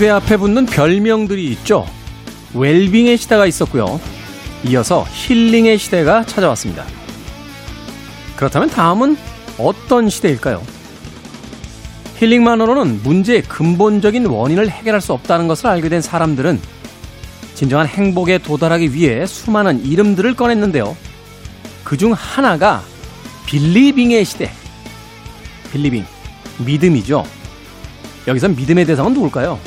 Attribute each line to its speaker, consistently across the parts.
Speaker 1: 시대 앞에 붙는 별명들이 있죠. 웰빙의 시대가 있었고요. 이어서 힐링의 시대가 찾아왔습니다. 그렇다면 다음은 어떤 시대일까요? 힐링만으로는 문제의 근본적인 원인을 해결할 수 없다는 것을 알게 된 사람들은 진정한 행복에 도달하기 위해 수많은 이름들을 꺼냈는데요. 그 중 하나가 빌리빙의 시대. 빌리빙. 믿음이죠. 여기서 믿음의 대상은 누굴까요?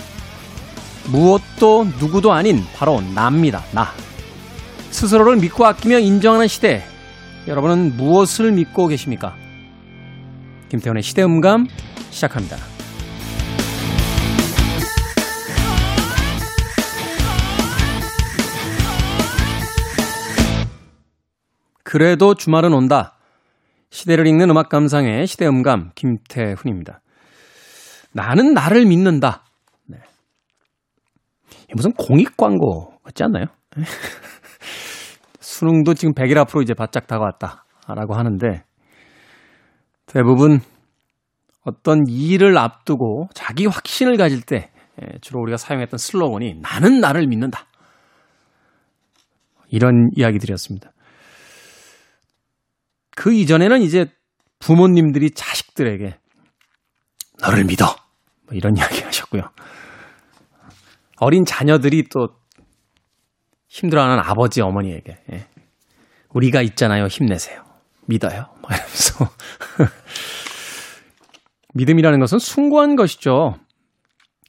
Speaker 1: 무엇도 누구도 아닌 바로 나입니다. 나. 스스로를 믿고 아끼며 인정하는 시대. 여러분은 무엇을 믿고 계십니까? 김태훈의 시대음감 시작합니다. 그래도 주말은 온다. 시대를 읽는 음악 감상의 시대음감 김태훈입니다. 나는 나를 믿는다. 네. 무슨 공익 광고 같지 않나요? 수능도 지금 100일 앞으로 이제 바짝 다가왔다라고 하는데 대부분 어떤 일을 앞두고 자기 확신을 가질 때 예, 주로 우리가 사용했던 슬로건이 나는 나를 믿는다. 이런 이야기들이었습니다. 그 이전에는 이제 부모님들이 자식들에게 너를 믿어. 뭐 이런 이야기 하셨고요. 어린 자녀들이 또 힘들어하는 아버지, 어머니에게 예. 우리가 있잖아요. 힘내세요. 믿어요. 뭐 이러면서 믿음이라는 것은 숭고한 것이죠.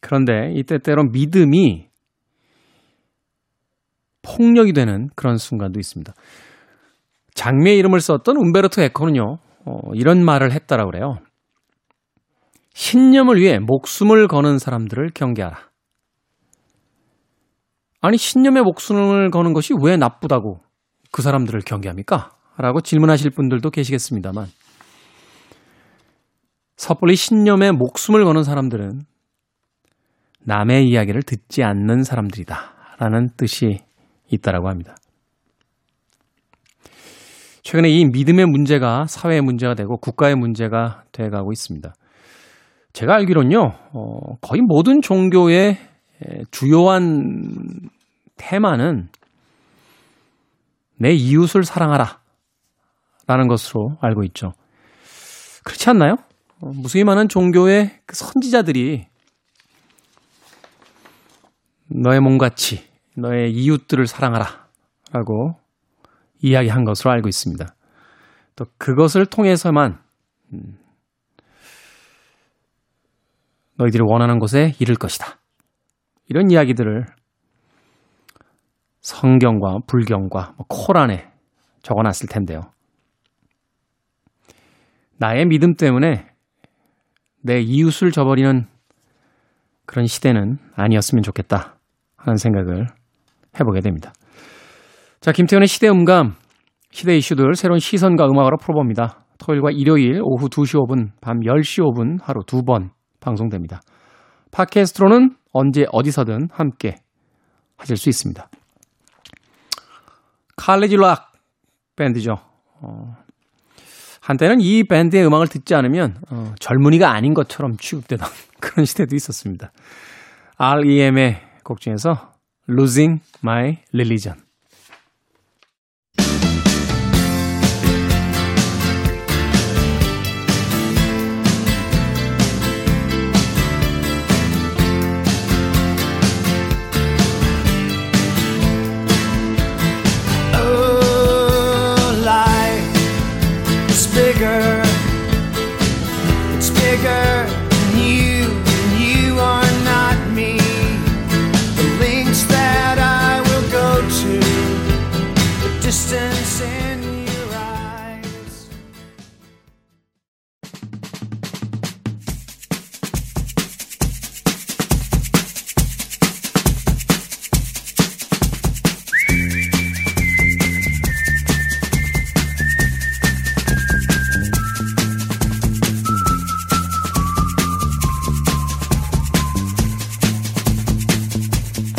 Speaker 1: 그런데 이때 때로 믿음이 폭력이 되는 그런 순간도 있습니다. 장미의 이름을 썼던 움베르토 에코는요, 어, 이런 말을 했다라고 그래요. 신념을 위해 목숨을 거는 사람들을 경계하라. 아니, 신념에 목숨을 거는 것이 왜 나쁘다고 그 사람들을 경계합니까? 라고 질문하실 분들도 계시겠습니다만, 섣불리 신념에 목숨을 거는 사람들은 남의 이야기를 듣지 않는 사람들이다. 라는 뜻이 있다라고 합니다. 최근에 이 믿음의 문제가 사회의 문제가 되고 국가의 문제가 돼가고 있습니다. 제가 알기로는요, 어, 거의 모든 종교의 주요한 테마는 내 이웃을 사랑하라. 라는 것으로 알고 있죠. 그렇지 않나요? 어, 무수히 많은 종교의 그 선지자들이 너의 몸같이 너의 이웃들을 사랑하라. 라고 이야기한 것으로 알고 있습니다. 또 그것을 통해서만 음, 너희들이 원하는 곳에 이를 것이다. 이런 이야기들을 성경과 불경과 뭐 코란에 적어놨을 텐데요. 나의 믿음 때문에 내 이웃을 저버리는 그런 시대는 아니었으면 좋겠다 하는 생각을 해보게 됩니다. 자, 김태현의 시대 음감, 시대 이슈들 새로운 시선과 음악으로 풀어봅니다. 토요일과 일요일 오후 2시 5분, 밤 10시 5분 하루 두 번 방송됩니다. 팟캐스트로는 언제 어디서든 함께 하실 수 있습니다. 칼리지 락 밴드죠. 어, 한때는 이 밴드의 음악을 듣지 않으면 어, 젊은이가 아닌 것처럼 취급되던 그런 시대도 있었습니다. REM의 곡 중에서 Losing My Religion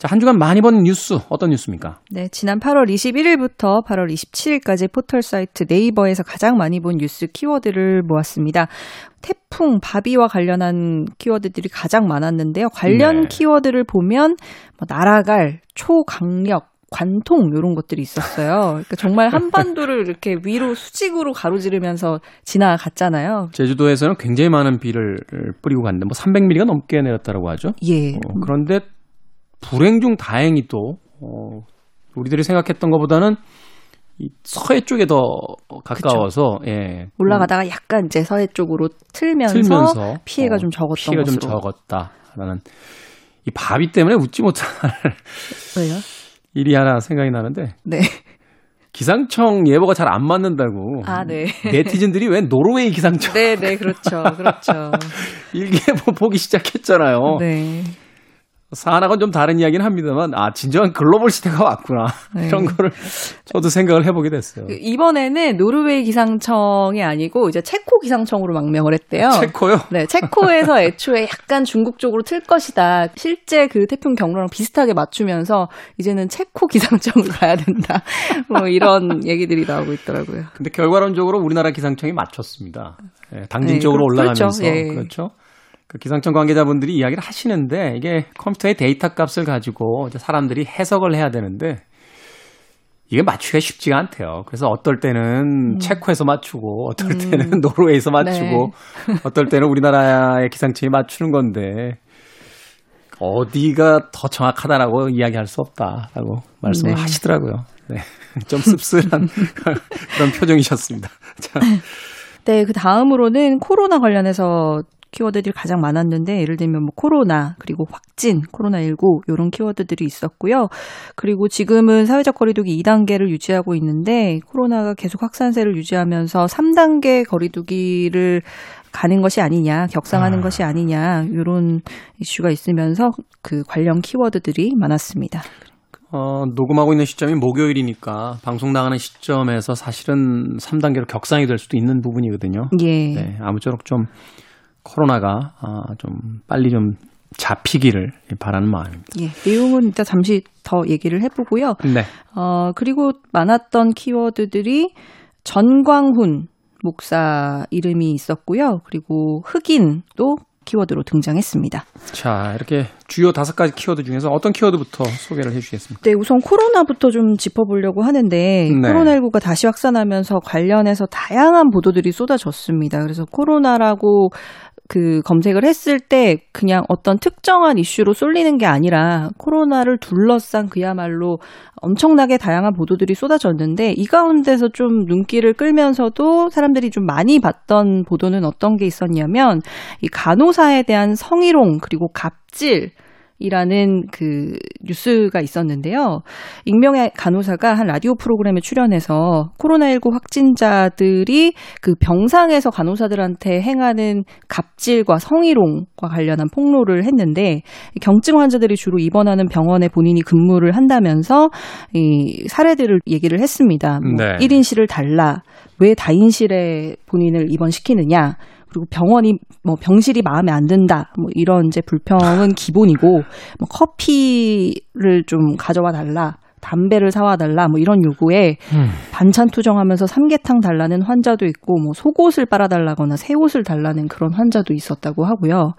Speaker 1: 자, 한 주간 많이 본 뉴스 어떤 뉴스입니까?
Speaker 2: 네, 지난 8월 21일부터 8월 27일까지 포털 사이트 네이버에서 가장 많이 본 뉴스 키워드를 모았습니다. 태풍, 바비와 관련한 키워드들이 가장 많았는데요. 관련 네. 키워드를 보면 뭐 날아갈, 초강력, 관통 이런 것들이 있었어요. 그러니까 정말 한반도를 이렇게 위로 수직으로 가로지르면서 지나갔잖아요.
Speaker 1: 제주도에서는 굉장히 많은 비를 뿌리고 갔는데 뭐 300mm가 넘게 내렸다고 하죠.
Speaker 2: 예.
Speaker 1: 어, 그런데 불행 중 다행히 또 어, 우리들이 생각했던 것보다는 이 서해 쪽에 더 가까워서 예.
Speaker 2: 올라가다가 약간 이제 서해 쪽으로 틀면서, 틀면서 피해가 어, 좀 적었던
Speaker 1: 피해가
Speaker 2: 것으로.
Speaker 1: 좀 적었다라는 이 바위 때문에 웃지 못할
Speaker 2: 왜요?
Speaker 1: 일이 하나 생각이 나는데
Speaker 2: 네.
Speaker 1: 기상청 예보가 잘 안 맞는다고.
Speaker 2: 아, 네.
Speaker 1: 네티즌들이 왜 노르웨이 기상청?
Speaker 2: 네, 네, 그렇죠. 그렇죠.
Speaker 1: 일기예보 보기 시작했잖아요.
Speaker 2: 네.
Speaker 1: 사안하고는 좀 다른 이야기는 합니다만 아 진정한 글로벌 시대가 왔구나 네. 이런 거를 저도 생각을 해보게 됐어요. 그
Speaker 2: 이번에는 노르웨이 기상청이 아니고 이제 체코 기상청으로 망명을 했대요.
Speaker 1: 체코요?
Speaker 2: 네, 체코에서 애초에 약간 중국 쪽으로 틀 것이다. 실제 그 태풍 경로랑 비슷하게 맞추면서 이제는 체코 기상청을 가야 된다. 뭐 이런 얘기들이 나오고 있더라고요.
Speaker 1: 근데 결과론적으로 우리나라 기상청이 맞췄습니다. 네, 당진적으로 네, 올라가면서 그렇죠. 예. 그렇죠. 그 기상청 관계자분들이 이야기를 하시는데 이게 컴퓨터의 데이터 값을 가지고 사람들이 해석을 해야 되는데 이게 맞추기가 쉽지가 않대요. 그래서 어떨 때는 음. 체코에서 맞추고 어떨 음. 때는 음. 노르웨이에서 맞추고 네. 어떨 때는 우리나라의 기상청이 맞추는 건데 어디가 더 정확하다라고 이야기할 수 없다라고 말씀을 네. 하시더라고요. 네. 좀 씁쓸한 그런 표정이셨습니다. 자.
Speaker 2: 네, 그 다음으로는 코로나 관련해서 키워드들이 가장 많았는데 예를 들면 뭐 코로나 그리고 확진 코로나19 이런 키워드들이 있었고요. 그리고 지금은 사회적 거리두기 2단계를 유지하고 있는데 코로나가 계속 확산세를 유지하면서 3단계 거리두기를 가는 것이 아니냐, 격상하는 아. 것이 아니냐 이런 이슈가 있으면서 그 관련 키워드들이 많았습니다.
Speaker 1: 어, 녹음하고 있는 시점이 목요일이니까 방송 나가는 시점에서 사실은 3단계로 격상이 될 수도 있는 부분이거든요.
Speaker 2: 예.
Speaker 1: 네, 아무쪼록 좀 코로나가 아, 좀 빨리 좀 잡히기를 바라는 마음입니다.
Speaker 2: 예, 내용은 일단 잠시 더 얘기를 해보고요.
Speaker 1: 네.
Speaker 2: 어, 그리고 많았던 키워드들이 전광훈 목사 이름이 있었고요. 그리고 흑인도 키워드로 등장했습니다.
Speaker 1: 자, 이렇게 주요 다섯 가지 키워드 중에서 어떤 키워드부터 소개를 해주시겠습니까?
Speaker 2: 네, 우선 코로나부터 좀 짚어보려고 하는데 네. 코로나19가 다시 확산하면서 관련해서 다양한 보도들이 쏟아졌습니다. 그래서 코로나라고 그 검색을 했을 때 그냥 어떤 특정한 이슈로 쏠리는 게 아니라 코로나를 둘러싼 그야말로 엄청나게 다양한 보도들이 쏟아졌는데 이 가운데서 좀 눈길을 끌면서도 사람들이 좀 많이 봤던 보도는 어떤 게 있었냐면 이 간호사에 대한 성희롱 그리고 갑질 이라는 그 뉴스가 있었는데요. 익명의 간호사가 한 라디오 프로그램에 출연해서 코로나19 확진자들이 그 병상에서 간호사들한테 행하는 갑질과 성희롱과 관련한 폭로를 했는데 경증 환자들이 주로 입원하는 병원에 본인이 근무를 한다면서 이 사례들을 얘기를 했습니다. 뭐 네. 1인실을 달라. 왜 다인실에 본인을 입원시키느냐. 그리고 병원이 뭐 병실이 마음에 안 든다 뭐 이런 이제 불평은 기본이고 뭐 커피를 좀 가져와 달라 담배를 사와 달라 뭐 이런 요구에 음. 반찬 투정하면서 삼계탕 달라는 환자도 있고 뭐 속옷을 빨아 달라거나 새 옷을 달라는 그런 환자도 있었다고 하고요.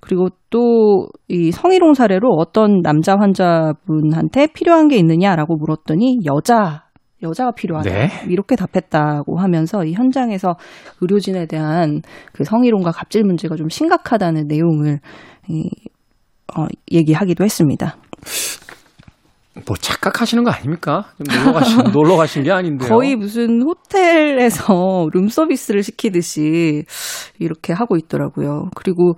Speaker 2: 그리고 또 이 성희롱 사례로 어떤 남자 환자분한테 필요한 게 있느냐라고 물었더니 여자 여자가 필요하다. 네? 이렇게 답했다고 하면서 이 현장에서 의료진에 대한 그 성희롱과 갑질 문제가 좀 심각하다는 내용을 이, 어, 얘기하기도 했습니다.
Speaker 1: 뭐 착각하시는 거 아닙니까? 좀 놀러 가신 놀러 가신 게 아닌데요.
Speaker 2: 거의 무슨 호텔에서 룸 서비스를 시키듯이 이렇게 하고 있더라고요. 그리고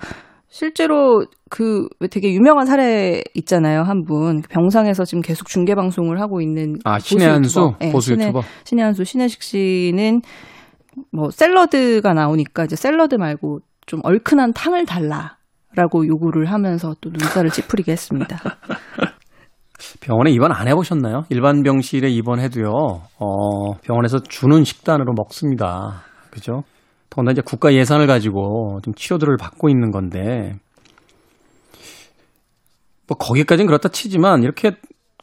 Speaker 2: 실제로 그 되게 유명한 사례 있잖아요. 한 분 병상에서 지금 계속 중계 방송을 하고 있는
Speaker 1: 아 신의 한수 네, 보수 유튜버
Speaker 2: 신의 한수 신혜식 씨는 뭐 샐러드가 나오니까 이제 샐러드 말고 좀 얼큰한 탕을 달라라고 요구를 하면서 또 눈살을 찌푸리게 했습니다.
Speaker 1: 병원에 입원 안 해보셨나요? 일반 병실에 입원해도요, 어, 병원에서 주는 식단으로 먹습니다. 그죠? 더군다나 이제 국가 예산을 가지고 좀 치료들을 받고 있는 건데, 뭐 거기까지는 그렇다 치지만 이렇게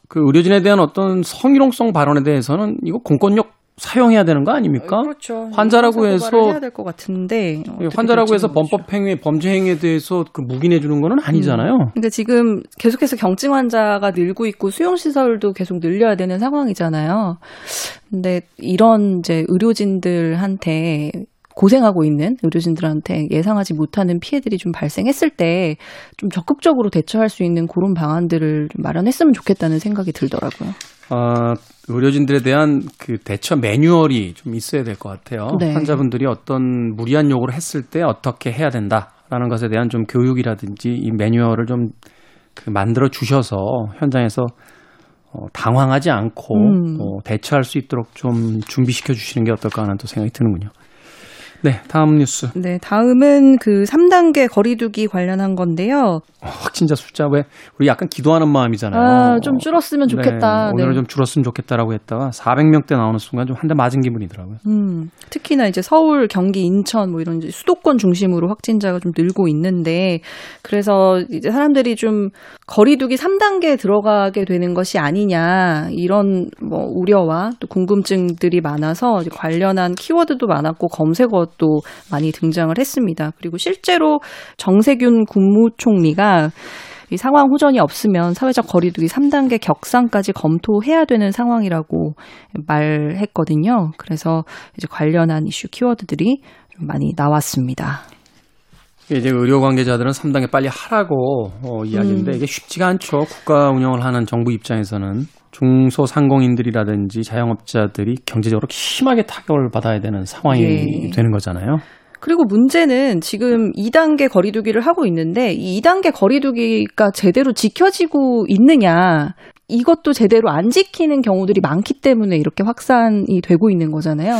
Speaker 1: 그 의료진에 대한 어떤 성희롱성 발언에 대해서는 이거 공권력 사용해야 되는 거 아닙니까?
Speaker 2: 그렇죠.
Speaker 1: 환자라고 해서
Speaker 2: 해야 될 것 같은데
Speaker 1: 예, 환자라고 해서 범법 행위, 범죄 행위에 대해서 그 묵인해 주는 거는 아니잖아요. 음.
Speaker 2: 그러니까 지금 계속해서 경증 환자가 늘고 있고 수용 시설도 계속 늘려야 되는 상황이잖아요. 근데 이런 이제 의료진들한테 고생하고 있는 의료진들한테 예상하지 못하는 피해들이 좀 발생했을 때 좀 적극적으로 대처할 수 있는 그런 방안들을 마련했으면 좋겠다는 생각이 들더라고요.
Speaker 1: 어, 의료진들에 대한 그 대처 매뉴얼이 좀 있어야 될 것 같아요. 네. 환자분들이 어떤 무리한 요구를 했을 때 어떻게 해야 된다라는 것에 대한 좀 교육이라든지 이 매뉴얼을 좀 그 만들어 주셔서 현장에서 어, 당황하지 않고 음. 어, 대처할 수 있도록 좀 준비시켜 주시는 게 어떨까 하는 또 생각이 드는군요. 네, 다음 뉴스.
Speaker 2: 네, 다음은 그 3단계 거리두기 관련한 건데요.
Speaker 1: 어, 확진자 숫자 왜 우리 약간 기도하는 마음이잖아요.
Speaker 2: 아, 좀 줄었으면 좋겠다.
Speaker 1: 네, 오늘은 네. 좀 줄었으면 좋겠다라고 했다가 400명대 나오는 순간 좀 한 대 맞은 기분이더라고요.
Speaker 2: 음, 특히나 이제 서울, 경기, 인천 뭐 이런 수도권 중심으로 확진자가 좀 늘고 있는데 그래서 이제 사람들이 좀 거리두기 3단계에 들어가게 되는 것이 아니냐 이런 뭐 우려와 또 궁금증들이 많아서 관련한 키워드도 많았고 검색어 또 많이 등장을 했습니다. 그리고 실제로 정세균 국무총리가 이 상황 호전이 없으면 사회적 거리두기 3단계 격상까지 검토해야 되는 상황이라고 말했거든요. 그래서 이제 관련한 이슈 키워드들이 좀 많이 나왔습니다.
Speaker 1: 이제 의료 관계자들은 3단계 빨리 하라고 어, 이야기인데 음. 이게 쉽지가 않죠. 국가 운영을 하는 정부 입장에서는 중소상공인들이라든지 자영업자들이 경제적으로 심하게 타격을 받아야 되는 상황이 예. 되는 거잖아요.
Speaker 2: 그리고 문제는 지금 2단계 거리두기를 하고 있는데 이 2단계 거리두기가 제대로 지켜지고 있느냐 이것도 제대로 안 지키는 경우들이 많기 때문에 이렇게 확산이 되고 있는 거잖아요.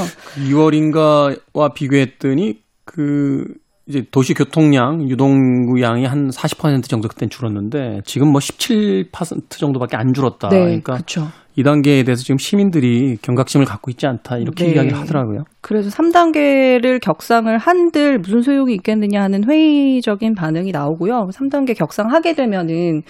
Speaker 1: 2월인가와 비교했더니 그 이제 도시 교통량, 유동구량이 한 40% 정도 그때 줄었는데 지금 뭐 17% 정도밖에 안 줄었다.
Speaker 2: 네, 그러니까 그렇 죠.
Speaker 1: 2단계에 대해서 지금 시민들이 경각심을 갖고 있지 않다 이렇게 네. 이야기를 하더라고요.
Speaker 2: 그래서 3단계를 격상을 한들 무슨 소용이 있겠느냐 하는 회의적인 반응이 나오고요. 3단계 격상하게 되면은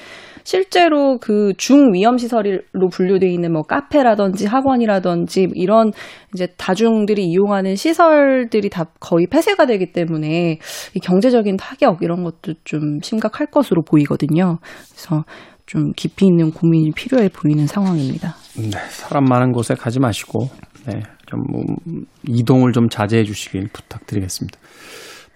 Speaker 2: 실제로 그 중위험 시설로 분류돼 있는 뭐 카페라든지 학원이라든지 이런 이제 다중들이 이용하는 시설들이 다 거의 폐쇄가 되기 때문에 이 경제적인 타격 이런 것도 좀 심각할 것으로 보이거든요. 그래서 좀 깊이 있는 고민이 필요해 보이는 상황입니다.
Speaker 1: 네, 사람 많은 곳에 가지 마시고 네, 좀 이동을 좀 자제해 주시길 부탁드리겠습니다.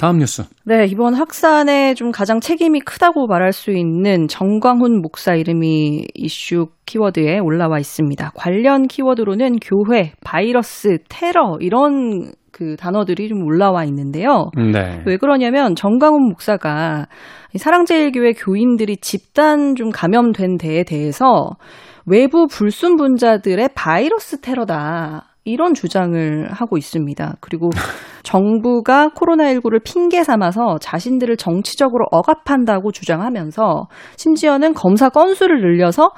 Speaker 1: 다음 뉴스.
Speaker 2: 네, 이번 확산에 좀 가장 책임이 크다고 말할 수 있는 정광훈 목사 이름이 이슈 키워드에 올라와 있습니다. 관련 키워드로는 교회, 바이러스, 테러 이런 그 단어들이 좀 올라와 있는데요. 네. 왜 그러냐면 정광훈 목사가 사랑제일교회 교인들이 집단 좀 감염된 데에 대해서 외부 불순분자들의 바이러스 테러다. 이런 주장을 하고 있습니다. 그리고 정부가 코로나19를 핑계 삼아서 자신들을 정치적으로 억압한다고 주장하면서 심지어는 검사 건수를 늘려서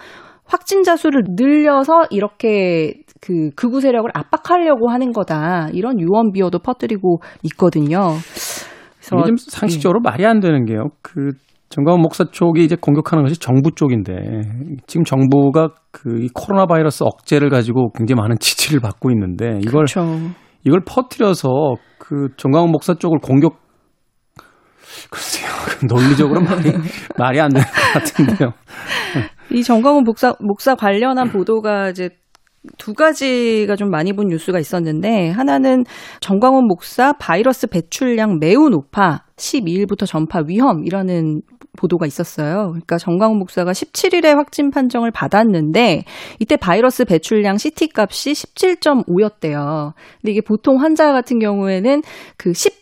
Speaker 2: 확진자 수를 늘려서 이렇게 그 극우 세력을 압박하려고 하는 거다. 이런 유언 비어도 퍼뜨리고 있거든요.
Speaker 1: 그래서 좀 상식적으로 네. 말이 안 되는 게요. 그 정광훈 목사 쪽이 이제 공격하는 것이 정부 쪽인데 지금 정부가 그 코로나 바이러스 억제를 가지고 굉장히 많은 지지를 받고 있는데 이걸 그렇죠. 이걸 퍼뜨려서 그 정광훈 목사 쪽을 공격 글쎄요 논리적으로 말이 말이 안 되는 것 같은데요.
Speaker 2: 이 정광훈 목사 목사 관련한 보도가 이제 두 가지가 좀 많이 본 뉴스가 있었는데 하나는 정광훈 목사 바이러스 배출량 매우 높아 12일부터 전파 위험이라는 보도가 있었어요. 그러니까 정광훈 목사가 17일에 확진 판정을 받았는데 이때 바이러스 배출량 CT 값이 17.5였대요. 근데 이게 보통 환자 같은 경우에는 그 10,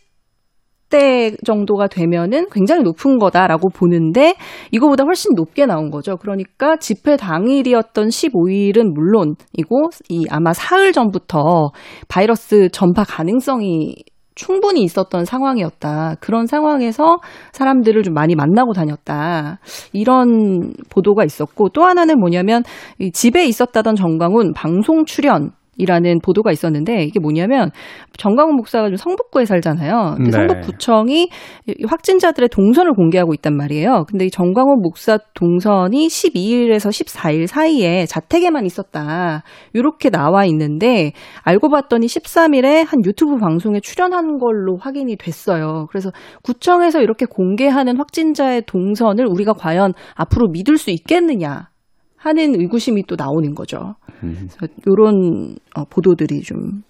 Speaker 2: 대 정도가 되면은 굉장히 높은 거다라고 보는데 이거보다 훨씬 높게 나온 거죠. 그러니까 집회 당일이었던 15일은 물론이고 이 아마 사흘 전부터 바이러스 전파 가능성이 충분히 있었던 상황이었다. 그런 상황에서 사람들을 좀 많이 만나고 다녔다. 이런 보도가 있었고 또 하나는 뭐냐면 집에 있었다던 정광훈 방송 출연 이라는 보도가 있었는데 이게 뭐냐면 정광훈 목사가 좀 성북구에 살잖아요. 네. 성북구청이 확진자들의 동선을 공개하고 있단 말이에요. 근데 이 정광훈 목사 동선이 12일에서 14일 사이에 자택에만 있었다. 이렇게 나와 있는데 알고 봤더니 13일에 한 유튜브 방송에 출연한 걸로 확인이 됐어요. 그래서 구청에서 이렇게 공개하는 확진자의 동선을 우리가 과연 앞으로 믿을 수 있겠느냐 하는 의구심이 또 나오는 거죠. 음. 이런 어, 보도들이 좀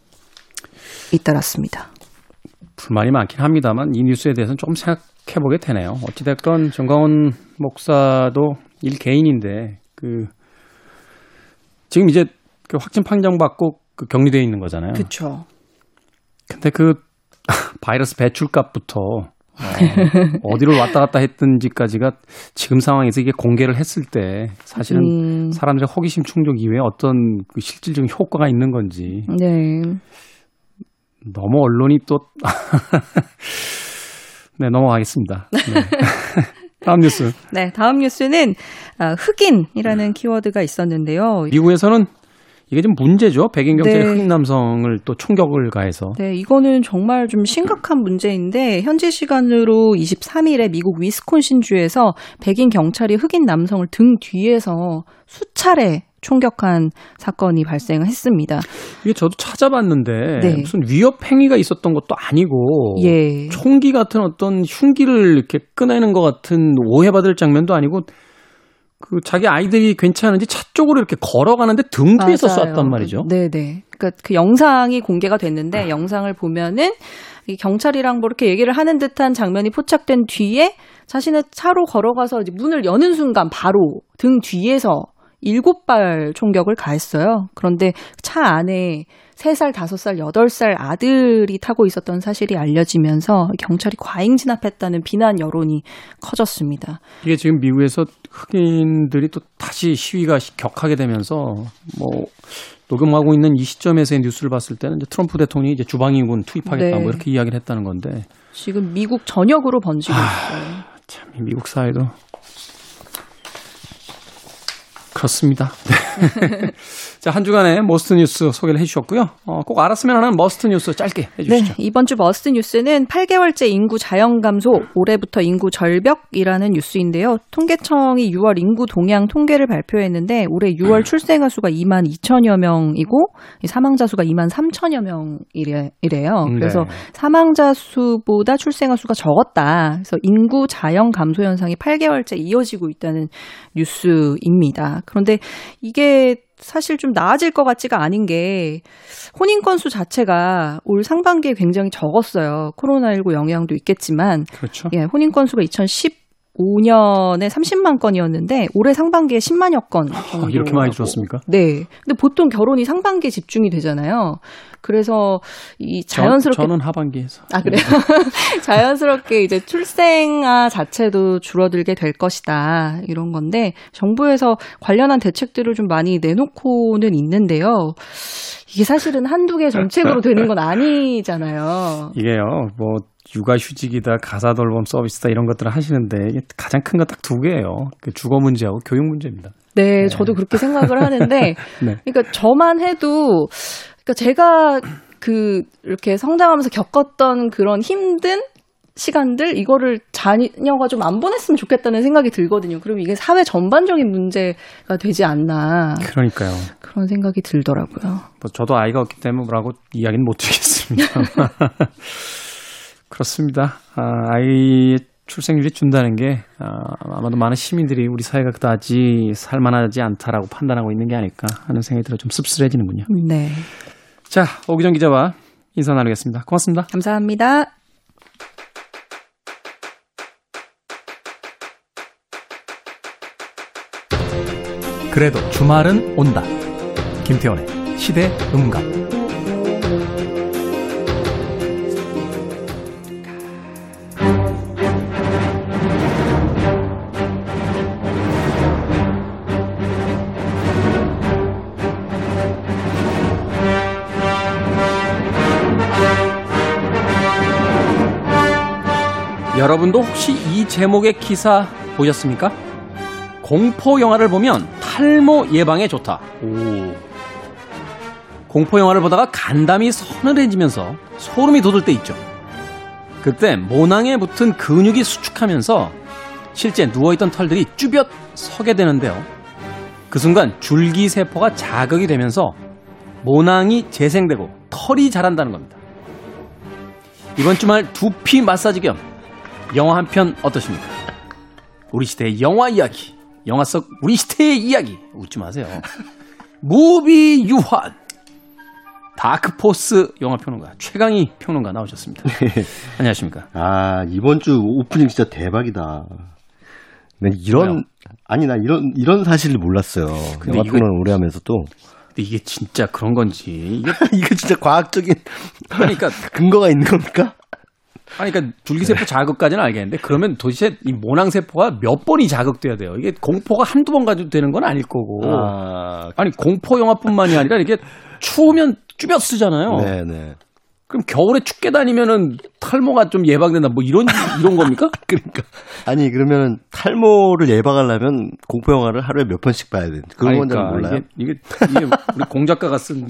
Speaker 2: 잇따랐습니다.
Speaker 1: 불만이 많긴 합니다만 이 뉴스에 대해서는 조금 생각해 보게 되네요. 어찌됐건 정광훈 목사도 일 개인인데 그 지금 이제 그 확진 판정 받고 그 격리돼 있는 거잖아요.
Speaker 2: 그렇죠.
Speaker 1: 근데 그 바이러스 배출값부터 어, 디를 왔다 갔다 했던지까지가 지금 상황에서 이게 공개를 했을 때 사실은 음. 사람들의 호기심 충족 이외에 어떤 그 실질적인 효과가 있는 건지. 네. 너무 언론이 또. 네, 넘어가겠습니다. 네. 다음 뉴스.
Speaker 2: 네, 다음 뉴스는 아, 흑인이라는 키워드가 있었는데요.
Speaker 1: 미국에서는 이게 좀 문제죠. 백인 경찰이 네. 흑인 남성을 또 총격을 가해서.
Speaker 2: 네, 이거는 정말 좀 심각한 문제인데 현지 시간으로 23일에 미국 위스콘신 주에서 백인 경찰이 흑인 남성을 등 뒤에서 수차례 총격한 사건이 발생했습니다.
Speaker 1: 이게 저도 찾아봤는데 네. 무슨 위협 행위가 있었던 것도 아니고 예. 총기 같은 어떤 흉기를 이렇게 꺼내는 것 같은 오해받을 장면도 아니고 그 자기 아이들이 괜찮은지 차 쪽으로 이렇게 걸어가는데 등 뒤에서 맞아요. 쐈단 말이죠.
Speaker 2: 네네. 그러니까 그 영상이 공개가 됐는데 아. 영상을 보면은 이 경찰이랑 뭐 이렇게 얘기를 하는 듯한 장면이 포착된 뒤에 자신의 차로 걸어가서 이제 문을 여는 순간 바로 등 뒤에서 일곱 발 총격을 가했어요. 그런데 차 안에 3살, 5살, 8살 아들이 타고 있었던 사실이 알려지면서 경찰이 과잉 진압했다는 비난 여론이 커졌습니다.
Speaker 1: 이게 지금 미국에서 흑인들이 또 다시 시위가 격하게 되면서 뭐 녹음하고 있는 이 시점에서의 뉴스를 봤을 때는 이제 트럼프 대통령이 이제 주방위군 투입하겠다 네. 뭐 이렇게 이야기를 했다는 건데
Speaker 2: 지금 미국 전역으로 번지고 아, 있어요.
Speaker 1: 참 미국 사회도 그렇습니다. 네. 자, 한 주간의 must 뉴스 소개를 해주셨고요. 어, 꼭 알았으면 하는 must 뉴스 짧게 해주시죠.
Speaker 2: 네, 이번 주 must 뉴스는 8개월째 인구 자연 감소, 올해부터 인구 절벽이라는 뉴스인데요. 통계청이 6월 인구 동향 통계를 발표했는데 올해 6월 출생아 수가 2만 2천여 명이고 사망자 수가 2만 3천여 명이래요. 그래서 네. 사망자 수보다 출생아 수가 적었다. 그래서 인구 자연 감소 현상이 8개월째 이어지고 있다는 뉴스입니다. 그런데 이게 사실 좀 나아질 것 같지가 않은 게 혼인 건수 자체가 올 상반기에 굉장히 적었어요. 코로나19 영향도 있겠지만
Speaker 1: 그렇죠.
Speaker 2: 예, 혼인 건수가 2010 5년에 30만 건이었는데 올해 상반기에 10만여 건 정도.
Speaker 1: 아, 이렇게 많이 줄었습니까?
Speaker 2: 네. 근데 보통 결혼이 상반기에 집중이 되잖아요. 그래서 이 자연스럽게
Speaker 1: 저, 는 하반기에서.
Speaker 2: 아 그래요? 자연스럽게 이제 출생아 자체도 줄어들게 될 것이다 이런 건데 정부에서 관련한 대책들을 좀 많이 내놓고는 있는데요. 이게 사실은 한두 개 정책으로 되는 건 아니잖아요.
Speaker 1: 이게요, 뭐 육아휴직이다, 가사돌봄 서비스다 이런 것들을 하시는데 가장 큰거딱두 개예요. 그 주거 문제하고 교육 문제입니다.
Speaker 2: 네, 네. 저도 그렇게 생각을 하는데, 네. 그러니까 저만 해도, 그러니까 제가 그 이렇게 성장하면서 겪었던 그런 힘든 시간들 이거를 자녀가 좀 안 보냈으면 좋겠다는 생각이 들거든요. 그럼 이게 사회 전반적인 문제가 되지 않나.
Speaker 1: 그러니까요.
Speaker 2: 그런 생각이 들더라고요.
Speaker 1: 뭐 저도 아이가 없기 때문에 뭐라고 이야기는 못 드리겠습니다. 그렇습니다. 아, 아이 출생률이 준다는 게 아, 아마도 많은 시민들이 우리 사회가 그다지 살만하지 않다라고 판단하고 있는 게 아닐까 하는 생각이 들어 좀 씁쓸해지는군요.
Speaker 2: 네.
Speaker 1: 자, 오기정 기자와 인사 나누겠습니다. 고맙습니다.
Speaker 2: 감사합니다.
Speaker 1: 그래도 주말은 온다. 김태원의 시대 음감. 여러분도 혹시 이 제목의 기사 보셨습니까? 공포 영화를 보면 탈모 예방에 좋다. 오. 공포 영화를 보다가 간담이 서늘해지면서 소름이 돋을 때 있죠. 그때 모낭에 붙은 근육이 수축하면서 실제 누워있던 털들이 쭈뼛 서게 되는데요. 그 순간 줄기세포가 자극이 되면서 모낭이 재생되고 털이 자란다는 겁니다. 이번 주말 두피 마사지 겸 영화 한 편 어떠십니까? 우리 시대의 영화 이야기, 영화 속 우리 시대의 이야기 웃지 마세요. 무비 유한 다크포스 영화평론가 최강희 평론가 나오셨습니다. 네. 안녕하십니까?
Speaker 3: 아 이번 주 오프닝 진짜 대박이다. 네, 이런 왜요? 아니 나 이런 이런 사실을 몰랐어요. 영화평론 오래 하면서 또.
Speaker 1: 근데 이게 진짜 그런 건지
Speaker 3: 이게 이게 진짜 과학적인 그러니까 근거가 있는 겁니까?
Speaker 1: 아니, 그러니까 줄기세포 자극까지는 알겠는데 그러면 도대체 이 모낭세포가 몇 번이 자극돼야 돼요? 이게 공포가 한두 번 가지고 되는 건 아닐 거고. 아... 아니, 공포 영화뿐만이 아니라 이렇게 추우면 쭈뼛 쓰잖아요. 네네. 그럼 겨울에 춥게 다니면은 탈모가 좀 예방된다 뭐 이런 이런 겁니까?
Speaker 3: 그러니까 아니 그러면 탈모를 예방하려면 공포 영화를 하루에 몇 번씩 봐야 돼. 그런 그러니까, 건 몰라요.
Speaker 1: 이게, 이게, 이게 우리 공 작가가 쓴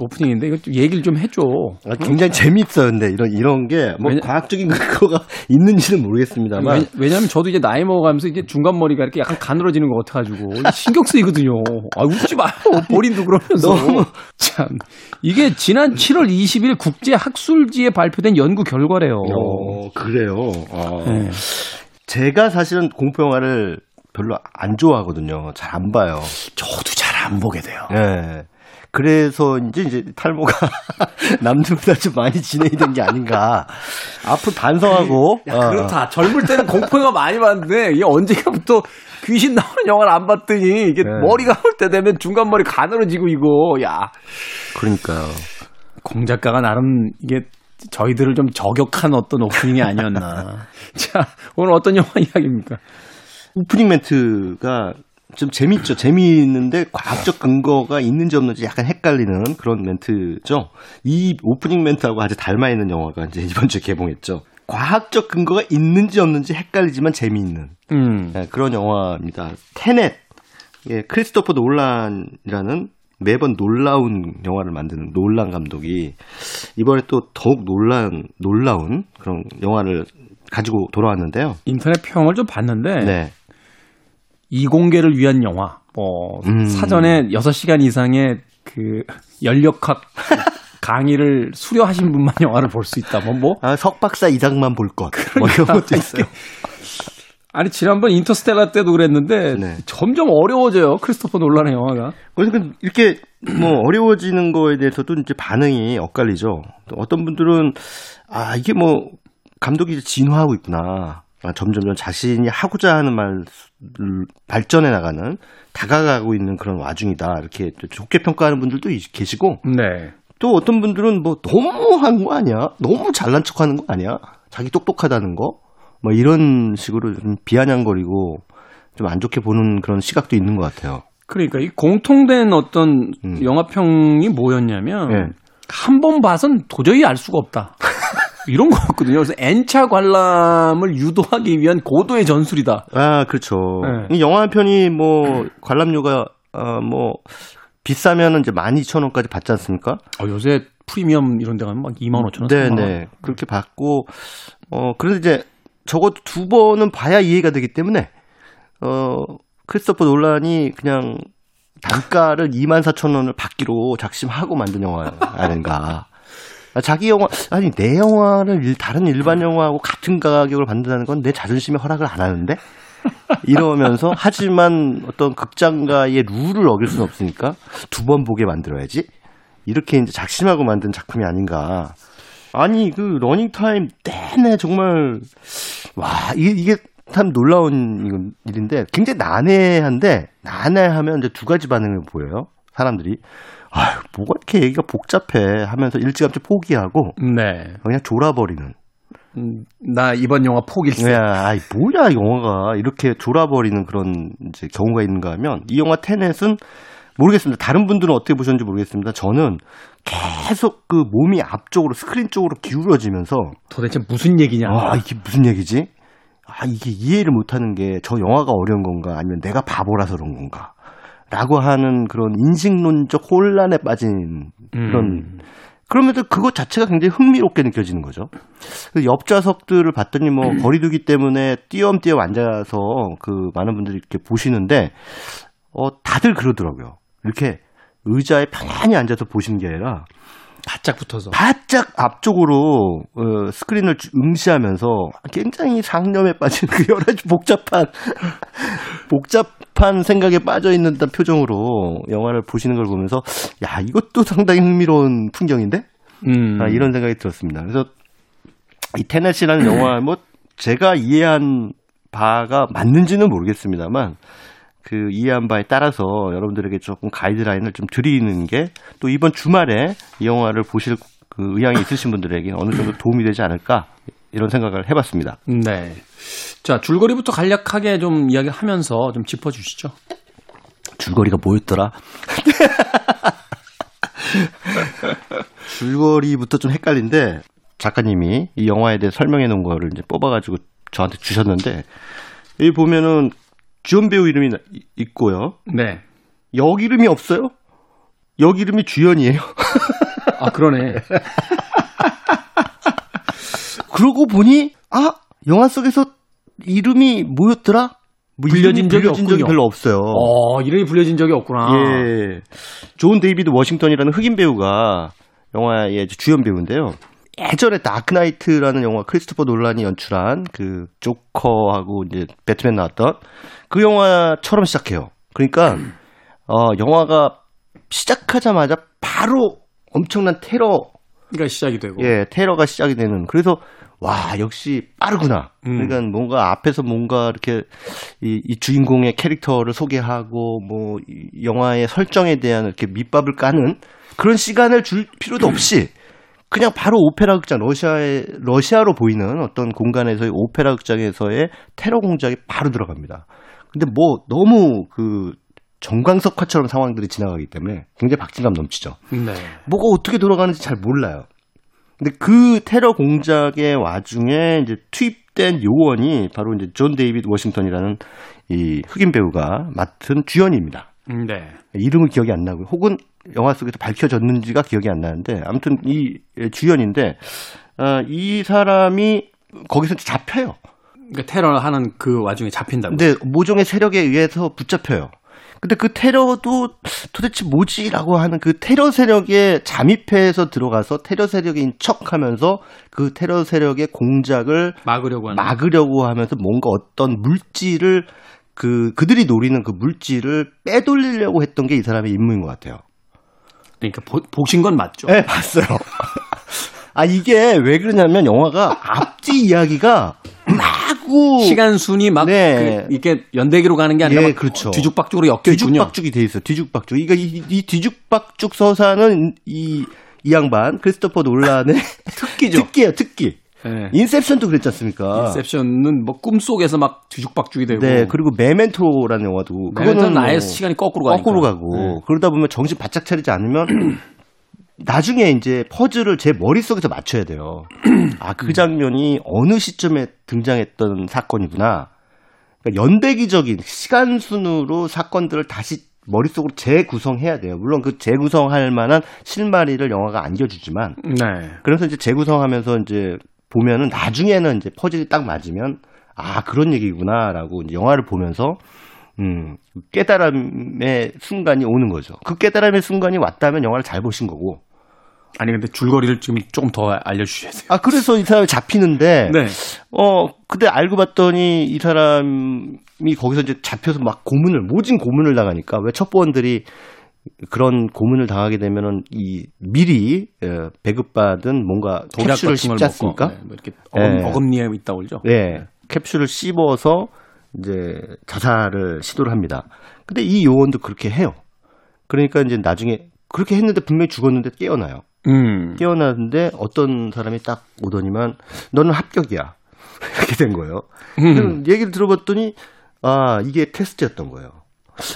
Speaker 1: 오프닝인데 이거 좀 얘기를 좀 해줘.
Speaker 3: 아, 굉장히 재밌어요. 근데 이런 이런 게 뭐 과학적인 거가 있는지는 모르겠습니다만
Speaker 1: 왜냐, 하면 저도 이제 나이 먹어가면서 이게 중간 머리가 이렇게 약간 가늘어지는 것 같아가지고 신경 쓰이거든요. 아 웃지 마요. 본인도 그러면서 너무 참 이게 지난 7월 20일 국제 학술지에 발표된 연구 결과래요.
Speaker 3: 어, 그래요. 아. 네. 제가 사실은 공포 영화를 별로 안 좋아하거든요. 잘 안 봐요.
Speaker 1: 저도 잘 안 보게 돼요.
Speaker 3: 네. 그래서 이제 이제 탈모가 남들보다 좀 많이 진행이 된 게 아닌가. 앞으로 반성하고.
Speaker 1: 야, 어. 그렇다. 젊을 때는 공포 영화 많이 봤는데 이게 언제부터 귀신 나오는 영화를 안 봤더니 이게 네. 머리가 올 때 되면 중간 머리 가늘어지고 이거. 야.
Speaker 3: 그러니까요.
Speaker 1: 공 작가가 나름 이게 저희들을 좀 저격한 어떤 오프닝이 아니었나. 자, 오늘 어떤 영화 이야기입니까?
Speaker 3: 오프닝 멘트가 좀 재밌죠. 재미있는데 과학적 근거가 있는지 없는지 약간 헷갈리는 그런 멘트죠. 이 오프닝 멘트하고 아주 닮아 있는 영화가 이제 이번 주에 개봉했죠. 과학적 근거가 있는지 없는지 헷갈리지만 재미있는 음. 네, 그런 영화입니다. 테넷. 예, 크리스토퍼 놀란이라는 매번 놀라운 영화를 만드는 놀란 감독이 이번에 또 더욱 놀란 놀라운 그런 영화를 가지고 돌아왔는데요.
Speaker 1: 인터넷 평을 좀 봤는데 네. 이공계를 위한 영화. 뭐 음. 사전에 6시간 이상의 그 연력학 강의를 수료하신 분만 영화를 볼 수 있다. 뭐 뭐.
Speaker 3: 아, 석박사 이상만 볼 것. 그러니까, 뭐 이런 것도 있어요.
Speaker 1: 아니 지난번 인터스텔라 때도 그랬는데 네. 점점 어려워져요 크리스토퍼 놀란의 영화가.
Speaker 3: 그래서 이렇게 뭐 어려워지는 거에 대해서도 이제 반응이 엇갈리죠. 어떤 분들은 아 이게 뭐 감독이 진화하고 있구나. 아, 점점점 자신이 하고자 하는 말 발전해 나가는 다가가고 있는 그런 와중이다 이렇게 좋게 평가하는 분들도 계시고 네. 또 어떤 분들은 뭐 너무 한 거 아니야 너무 잘난 척하는 거 아니야 자기 똑똑하다는 거 뭐 이런 식으로 좀 비아냥거리고 좀 안 좋게 보는 그런 시각도 있는 것 같아요.
Speaker 1: 그러니까 이 공통된 어떤 음. 영화평이 뭐였냐면 네. 한번 봐선 도저히 알 수가 없다. 이런 거였거든요. 그래서 N차 관람을 유도하기 위한 고도의 전술이다.
Speaker 3: 아, 그렇죠. 네. 영화 한 편이 뭐 관람료가 어, 뭐 비싸면은 이제 12,000원까지 받지 않습니까?
Speaker 1: 어, 요새 프리미엄 이런 데 가면 막 2만 5천 원.
Speaker 3: 네, 네. 그렇게 받고 어, 그래서 이제 적어도 두 번은 봐야 이해가 되기 때문에 어, 크리스토퍼 논란이 그냥 단가를 2만 4천 원을 받기로 작심하고 만든 영화 아닌가. 아, 자기 영화 아니 내 영화를 다른 일반 영화하고 같은 가격을 받는다는 건 내 자존심에 허락을 안 하는데? 이러면서 하지만 어떤 극장가의 룰을 어길 수는 없으니까 두 번 보게 만들어야지. 이렇게 이제 작심하고 만든 작품이 아닌가 아니 그 러닝 타임 내내 정말 와 이게 이게 참 놀라운 일인데 굉장히 난해한데 난해하면 이제 두 가지 반응을 보여요 사람들이 아유, 뭐가 이렇게 얘기가 복잡해 하면서 일찌감치 포기하고 네. 그냥 졸아버리는.
Speaker 1: 음, 나 이번 영화 포기했어.
Speaker 3: 야, 아이 뭐야 영화가 이렇게 졸아버리는 그런 이제 경우가 있는가 하면 이 영화 테넷은 모르겠습니다. 다른 분들은 어떻게 보셨는지 모르겠습니다. 저는 계속 그 몸이 앞쪽으로 스크린 쪽으로 기울어지면서
Speaker 1: 도대체 무슨 얘기냐?
Speaker 3: 아 이게 무슨 얘기지? 아 이게 이해를 못하는 게 저 영화가 어려운 건가 아니면 내가 바보라서 그런 건가? 라고 하는 그런 인식론적 혼란에 빠진 그런 음. 그러면서 그것 자체가 굉장히 흥미롭게 느껴지는 거죠. 옆 좌석들을 봤더니 뭐 음. 거리두기 때문에 띄엄띄엄 앉아서 그 많은 분들이 이렇게 보시는데 어 다들 그러더라고요. 이렇게 의자에 편안히 앉아서 보시는 게 아니라
Speaker 1: 바짝 붙어서
Speaker 3: 바짝 앞쪽으로 어, 스크린을 응시하면서 굉장히 상념에 빠진 그 여러 가지 복잡한 복잡한 생각에 빠져 있는 듯한 표정으로 영화를 보시는 걸 보면서 야 이것도 상당히 흥미로운 풍경인데 음. 아, 이런 생각이 들었습니다. 그래서 이 테넷이라는 영화 뭐 제가 이해한 바가 맞는지는 모르겠습니다만 그 이해한 바에 따라서 여러분들에게 조금 가이드라인을 좀 드리는 게 또 이번 주말에 이 영화를 보실 그 의향이 있으신 분들에게 어느 정도 도움이 되지 않을까 이런 생각을 해봤습니다.
Speaker 1: 네. 자 줄거리부터 간략하게 좀 이야기하면서 좀 짚어주시죠.
Speaker 3: 줄거리가 뭐였더라? 줄거리부터 좀 헷갈린데 작가님이 이 영화에 대해 설명해 놓은 거를 이제 뽑아가지고 저한테 주셨는데 여기 보면은 주연 배우 이름이 있고요.
Speaker 1: 네.
Speaker 3: 역 이름이 없어요? 역 이름이 주연이에요.
Speaker 1: 아, 그러네.
Speaker 3: 그러고 보니, 아, 영화 속에서 이름이 뭐였더라?
Speaker 1: 뭐 불려진 적이, 불려진 적이
Speaker 3: 별로 없어요.
Speaker 1: 어, 이름이 불려진 적이 없구나.
Speaker 3: 예. 존 데이비드 워싱턴이라는 흑인 배우가 영화의 주연 배우인데요. 예전에 다크나이트라는 영화 크리스토퍼 놀란이 연출한 그 조커하고 이제 배트맨 나왔던 그 영화처럼 시작해요. 그러니까 어 영화가 시작하자마자 바로 엄청난 테러가
Speaker 1: 시작이 되고
Speaker 3: 예 테러가 시작이 되는 그래서 와 역시 빠르구나. 음. 그러니까 뭔가 앞에서 뭔가 이렇게 이, 이 주인공의 캐릭터를 소개하고 뭐이 영화의 설정에 대한 이렇게 밑밥을 까는 그런 시간을 줄 필요도 없이 그냥 바로 오페라 극장 러시아의 러시아로 보이는 어떤 공간에서의 오페라 극장에서의 테러 공작이 바로 들어갑니다. 근데 뭐 너무 그 전광석화처럼 상황들이 지나가기 때문에 굉장히 박진감 넘치죠.
Speaker 1: 네.
Speaker 3: 뭐가 어떻게 돌아가는지 잘 몰라요. 근데 그 테러 공작의 와중에 이제 투입된 요원이 바로 이제 존 데이비드 워싱턴이라는 이 흑인 배우가 맡은 주연입니다.
Speaker 1: 네.
Speaker 3: 이름은 기억이 안 나고요. 혹은 영화 속에서 밝혀졌는지가 기억이 안 나는데 아무튼 이 주연인데 어, 이 사람이 거기서 잡혀요.
Speaker 1: 그러니까 테러를 하는 그 와중에 잡힌다고.
Speaker 3: 네, 모종의 세력에 의해서 붙잡혀요. 근데 그 테러도 도대체 뭐지라고 하는 그 테러 세력에 잠입해서 들어가서 테러 세력인 척 하면서 그 테러 세력의 공작을
Speaker 1: 막으려고 하는
Speaker 3: 막으려고 하면서 뭔가 어떤 물질을 그 그들이 노리는 그 물질을 빼돌리려고 했던 게 이 사람의 임무인 것 같아요.
Speaker 1: 그러니까 보, 보신 건 맞죠?
Speaker 3: 네, 봤어요. 아 이게 왜 그러냐면 영화가 앞뒤 이야기가 마구
Speaker 1: 시간 순이 막 네. 그, 이렇게 연대기로 가는 게 아니라 네, 그렇죠. 뒤죽박죽으로 엮여 있군요.
Speaker 3: 뒤죽박죽이 돼 있어. 뒤죽박죽. 이거 이, 이 뒤죽박죽 서사는 이, 이 양반 크리스토퍼 놀란의
Speaker 1: 특기죠.
Speaker 3: 특기예요, 특기. 네. 인셉션도 그랬지 않습니까?
Speaker 1: 인셉션은 뭐 꿈속에서 막 뒤죽박죽이 되고.
Speaker 3: 네, 그리고 메멘토라는 영화도
Speaker 1: 그거는 아예 뭐 시간이 거꾸로 가니까.
Speaker 3: 거꾸로 가고. 네. 그러다 보면 정신 바짝 차리지 않으면 나중에 이제 퍼즐을 제 머릿속에서 맞춰야 돼요. 아, 그 장면이 어느 시점에 등장했던 사건이구나. 그러니까 연대기적인 시간 순으로 사건들을 다시 머릿속으로 재구성해야 돼요. 물론 그 재구성할 만한 실마리를 영화가 안겨주지만.
Speaker 1: 네.
Speaker 3: 그래서 이제 재구성하면서 이제 보면은 나중에는 이제 퍼즐이 딱 맞으면 아 그런 얘기구나라고 이제 영화를 보면서 음 깨달음의 순간이 오는 거죠. 그 깨달음의 순간이 왔다면 영화를 잘 보신 거고.
Speaker 1: 아니 근데 줄거리를 지금 조금 더 알려주셔야 돼요.
Speaker 3: 아 그래서 이 사람이 잡히는데,
Speaker 1: 네.
Speaker 3: 어 근데 알고 봤더니 이 사람이 거기서 이제 잡혀서 막 고문을 모진 고문을 당하니까 왜 첩보원들이 그런 고문을 당하게 되면은 이 미리 예, 배급받은 뭔가 캡슐을 씹지 않습니까? 네,
Speaker 1: 뭐 이렇게 어금, 네. 어금니에 있다고 그러죠.
Speaker 3: 네. 캡슐을 씹어서 이제 자살을 시도를 합니다. 근데 이 요원도 그렇게 해요. 그러니까 이제 나중에 그렇게 했는데 분명히 죽었는데 깨어나요.
Speaker 1: 음.
Speaker 3: 깨어나는데 어떤 사람이 딱 오더니만 너는 합격이야. 이렇게 된 거예요. 음. 얘기를 들어봤더니 아 이게 테스트였던 거예요.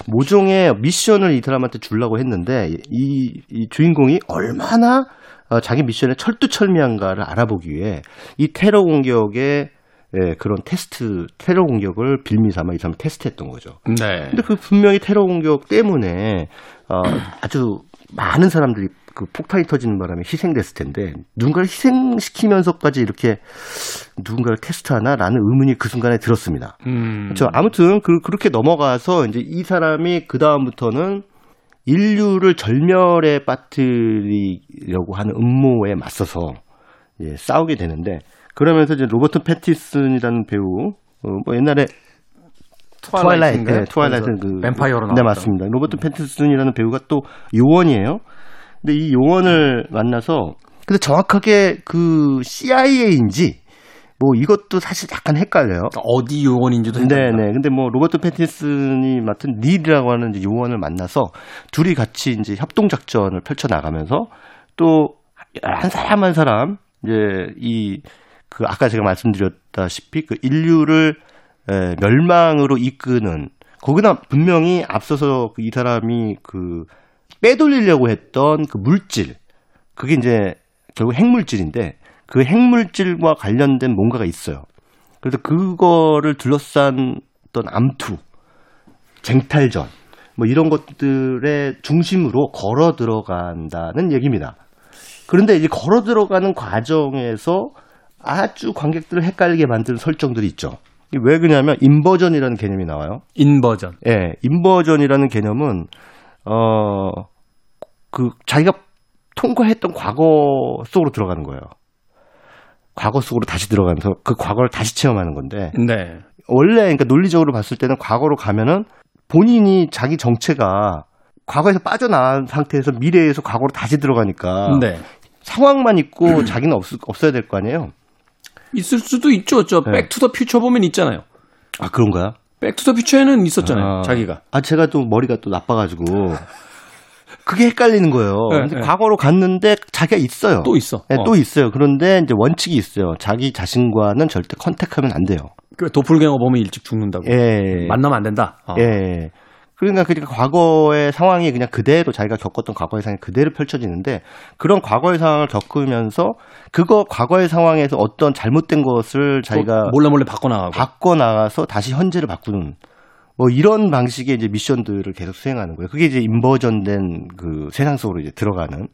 Speaker 3: 모종의 미션을 이 사람한테 주려고 했는데 이, 이 주인공이 얼마나 어, 자기 미션에 철두철미한가를 알아보기 위해 이 테러 공격에 예, 그런 테스트, 테러 공격을 빌미 삼아 이 사람을 테스트했던 거죠.
Speaker 1: 네.
Speaker 3: 근데 그 분명히 테러 공격 때문에 어, 아주 많은 사람들이 그 폭탄이 터지는 바람에 희생됐을 텐데 누군가를 희생시키면서까지 이렇게 누군가를 테스트하나라는 의문이 그 순간에 들었습니다. 음. 그렇죠. 아무튼 그 그렇게 넘어가서 이제 이 사람이 그 다음부터는 인류를 절멸에 빠뜨리려고 하는 음모에 맞서서 예, 싸우게 되는데 그러면서 이제 로버트 패티슨이라는 배우 어, 뭐 옛날에 트와일라이트, 네, 트와일라이트 그
Speaker 1: 뱀파이어로 나왔죠.
Speaker 3: 네, 맞습니다. 로버트 패티슨이라는 배우가 또 요원이에요. 근데 이 요원을 만나서 근데 정확하게 그 CIA인지 뭐 이것도 사실 약간 헷갈려요.
Speaker 1: 어디 요원인지도
Speaker 3: 헷갈려요. 네네. 근데 뭐 로버트 패티슨이 맡은 닐이라고 하는 요원을 만나서 둘이 같이 이제 협동 작전을 펼쳐 나가면서 또 한 사람 한 사람 이제 이 그 아까 제가 말씀드렸다시피 그 인류를 에, 멸망으로 이끄는 거기다 분명히 앞서서 이 사람이 그 빼돌리려고 했던 그 물질 그게 이제 결국 핵물질인데 그 핵물질과 관련된 뭔가가 있어요. 그래서 그거를 둘러싼 어떤 암투, 쟁탈전 뭐 이런 것들의 중심으로 걸어 들어간다는 얘기입니다. 그런데 이제 걸어 들어가는 과정에서 아주 관객들을 헷갈리게 만드는 설정들이 있죠. 왜 그러냐면 inversion이라는 개념이 나와요.
Speaker 1: inversion.
Speaker 3: 예, 네, inversion이라는 개념은 어 그 자기가 통과했던 과거 속으로 들어가는 거예요. 과거 속으로 다시 들어가면서 그 과거를 다시 체험하는 건데.
Speaker 1: 네.
Speaker 3: 원래 그러니까 논리적으로 봤을 때는 과거로 가면은 본인이 자기 정체가 과거에서 빠져나온 상태에서 미래에서 과거로 다시 들어가니까
Speaker 1: 네.
Speaker 3: 상황만 있고 자기는 없, 없어야 될 거 아니에요.
Speaker 1: 있을 수도 있죠. 저 백투더 퓨처 보면 있잖아요.
Speaker 3: 아 그런가요?
Speaker 1: 백투더 퓨처에는 있었잖아요.
Speaker 3: 아,
Speaker 1: 자기가.
Speaker 3: 아 제가 또 머리가 또 나빠가지고 그게 헷갈리는 거예요. 네, 네. 과거로 갔는데 자기가 있어요.
Speaker 1: 또 있어.
Speaker 3: 네, 어. 또 있어요. 그런데 이제 원칙이 있어요. 자기 자신과는 절대 contact하면 안 돼요.
Speaker 1: 그 도플갱어 보면 일찍 죽는다고.
Speaker 3: 예.
Speaker 1: 만나면 안 된다.
Speaker 3: 어. 예. 그러니까 그러니까 과거의 상황이 그냥 그대로 자기가 겪었던 과거의 상황이 그대로 펼쳐지는데 그런 과거의 상황을 겪으면서 그거 과거의 상황에서 어떤 잘못된 것을 자기가
Speaker 1: 몰래 몰래 바꿔 나가고
Speaker 3: 바꿔 나가서 다시 현재를 바꾸는 뭐 이런 방식의 이제 미션들을 계속 수행하는 거예요. 그게 이제 인버전된 그 세상 속으로 이제 들어가는.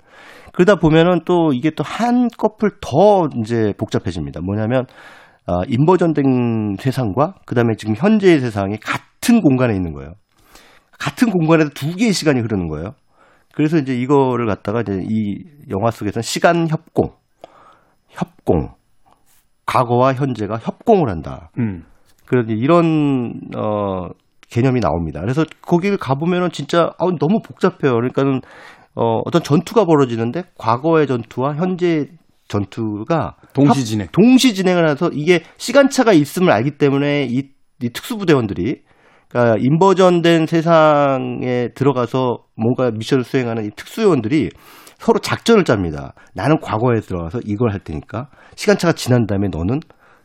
Speaker 3: 그러다 보면은 또 이게 또 한꺼풀 더 이제 복잡해집니다. 뭐냐면 아, 인버전된 세상과 그다음에 지금 현재의 세상이 같은 공간에 있는 거예요. 같은 공간에서 두 개의 시간이 흐르는 거예요. 그래서 이제 이거를 갖다가 이제 이 영화 속에서는 시간 협공, 협공, 과거와 현재가 협공을 한다. 음. 그래서 이런 어 개념이 나옵니다. 그래서 거기를 가보면은 진짜 아, 너무 복잡해요. 그러니까는 어, 어떤 전투가 벌어지는데 과거의 전투와 현재 전투가
Speaker 1: 동시 진행,
Speaker 3: 동시 진행을 해서 이게 시간차가 있음을 알기 때문에 이, 이 특수부대원들이 그러니까 인버전된 세상에 들어가서 뭔가 미션을 수행하는 이 특수요원들이 서로 작전을 짭니다. 나는 과거에 들어가서 이걸 할 테니까 시간차가 지난 다음에 너는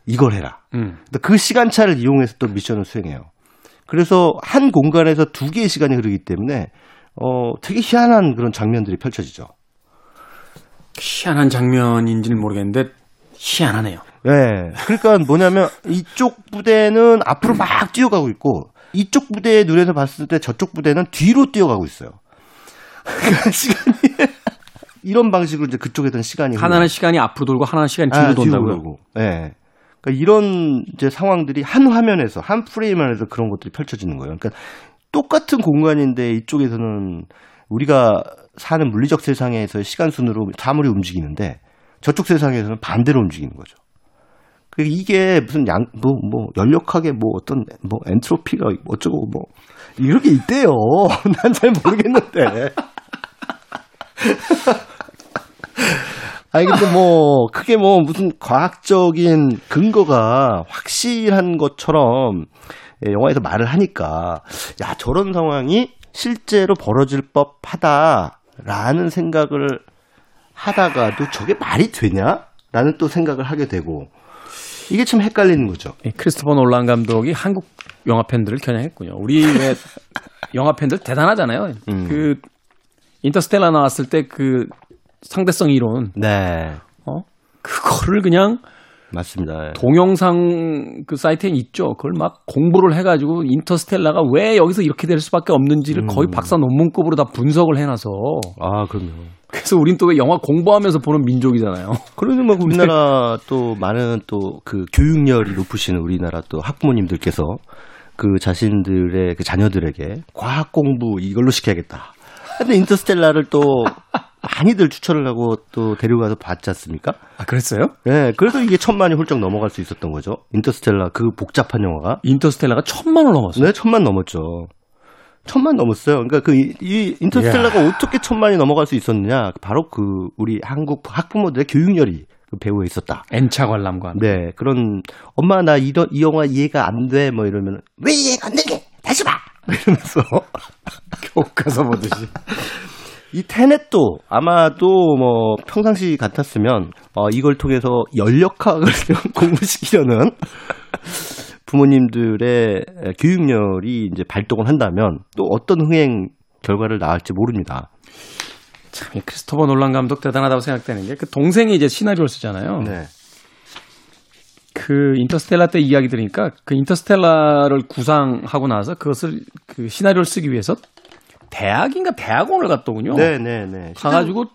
Speaker 3: 이걸 해라. 음. 그 시간차를 이용해서 또 미션을 수행해요. 그래서 한 공간에서 두 개의 시간이 흐르기 때문에 어 되게 희한한 그런 장면들이 펼쳐지죠.
Speaker 1: 희한한 장면인지는 모르겠는데 희한하네요.
Speaker 3: 네. 그러니까 뭐냐면 이쪽 부대는 앞으로 막 뛰어가고 있고 이쪽 부대의 눈에서 봤을 때 저쪽 부대는 뒤로 뛰어가고 있어요. 그러니까 시간이 이런 방식으로 이제 그쪽에선 시간이
Speaker 1: 하나는 시간이 앞으로 돌고 하나는 시간이 뒤로 아, 돈다고요.
Speaker 3: 예. 네. 그러니까 이런 이제 상황들이 한 화면에서 한 프레임 안에서 그런 것들이 펼쳐지는 거예요. 그러니까 똑같은 공간인데 이쪽에서는 우리가 사는 물리적 세상에서 시간 순으로 사물이 움직이는데 저쪽 세상에서는 반대로 움직이는 거죠. 그러니까 이게 무슨 양, 뭐, 뭐, 연력하게 뭐 어떤, 뭐, 엔트로피가 어쩌고 뭐, 이렇게 있대요. 난 잘 모르겠는데. 아니 근데 뭐 크게 뭐 무슨 과학적인 근거가 확실한 것처럼 예, 영화에서 말을 하니까 야 저런 상황이 실제로 벌어질 법하다라는 생각을 하다가도 저게 말이 되냐라는 또 생각을 하게 되고 이게 참 헷갈리는 거죠.
Speaker 1: 크리스토퍼 놀란 감독이 한국 영화 팬들을 겨냥했군요. 우리 왜 영화 팬들 대단하잖아요. 음. 그 인터스텔라 나왔을 때 그 상대성 이론.
Speaker 3: 네.
Speaker 1: 어? 그거를 그냥
Speaker 3: 맞습니다.
Speaker 1: 동영상 그 사이트에 있죠. 그걸 막 공부를 해가지고 인터스텔라가 왜 여기서 이렇게 될 수밖에 없는지를 음. 거의 박사 논문급으로 다 분석을 해놔서.
Speaker 3: 아, 그럼요.
Speaker 1: 그래서 우린 또 왜 영화 공부하면서 보는 민족이잖아요.
Speaker 3: 그러면 뭐 우리나라 또 많은 또 그 교육열이 높으신 우리나라 또 학부모님들께서 그 자신들의 그 자녀들에게 과학 공부 이걸로 시켜야겠다. 근데 인터스텔라를 또 많이들 추천을 하고 또 데려가서 봤지 않습니까?
Speaker 1: 아, 그랬어요?
Speaker 3: 네. 그래도 이게 천만이 훌쩍 넘어갈 수 있었던 거죠. 인터스텔라 그 복잡한 영화가.
Speaker 1: 인터스텔라가 천만을 넘었어요?
Speaker 3: 네, 천만 넘었죠. 천만 넘었어요. 그러니까 그 이 인터스텔라가 야. 어떻게 천만이 넘어갈 수 있었느냐? 바로 그 우리 한국 학부모들의 교육열이 그 배우에 있었다.
Speaker 1: N차 관람관.
Speaker 3: 네. 그런 엄마 나 이런 이 영화 이해가 안 돼. 뭐 이러면 왜 이해가 안 되게? 다시 봐. 이러면서
Speaker 1: 교과서 보듯이.
Speaker 3: 이 테넷도 아마도 뭐 평상시 같았으면 어 이걸 통해서 연력학을 공부시키려는 부모님들의 교육열이 이제 발동을 한다면 또 어떤 흥행 결과를 낳을지 모릅니다.
Speaker 1: 참, 크리스토퍼 놀란 감독 대단하다고 생각되는 게 그 동생이 이제 시나리오를 쓰잖아요.
Speaker 3: 네.
Speaker 1: 그 인터스텔라 때 이야기 들으니까 그 인터스텔라를 구상하고 나서 그것을 그 시나리오를 쓰기 위해서 대학인가 대학원을 갔더군요.
Speaker 3: 네네네. 네, 네.
Speaker 1: 가가지고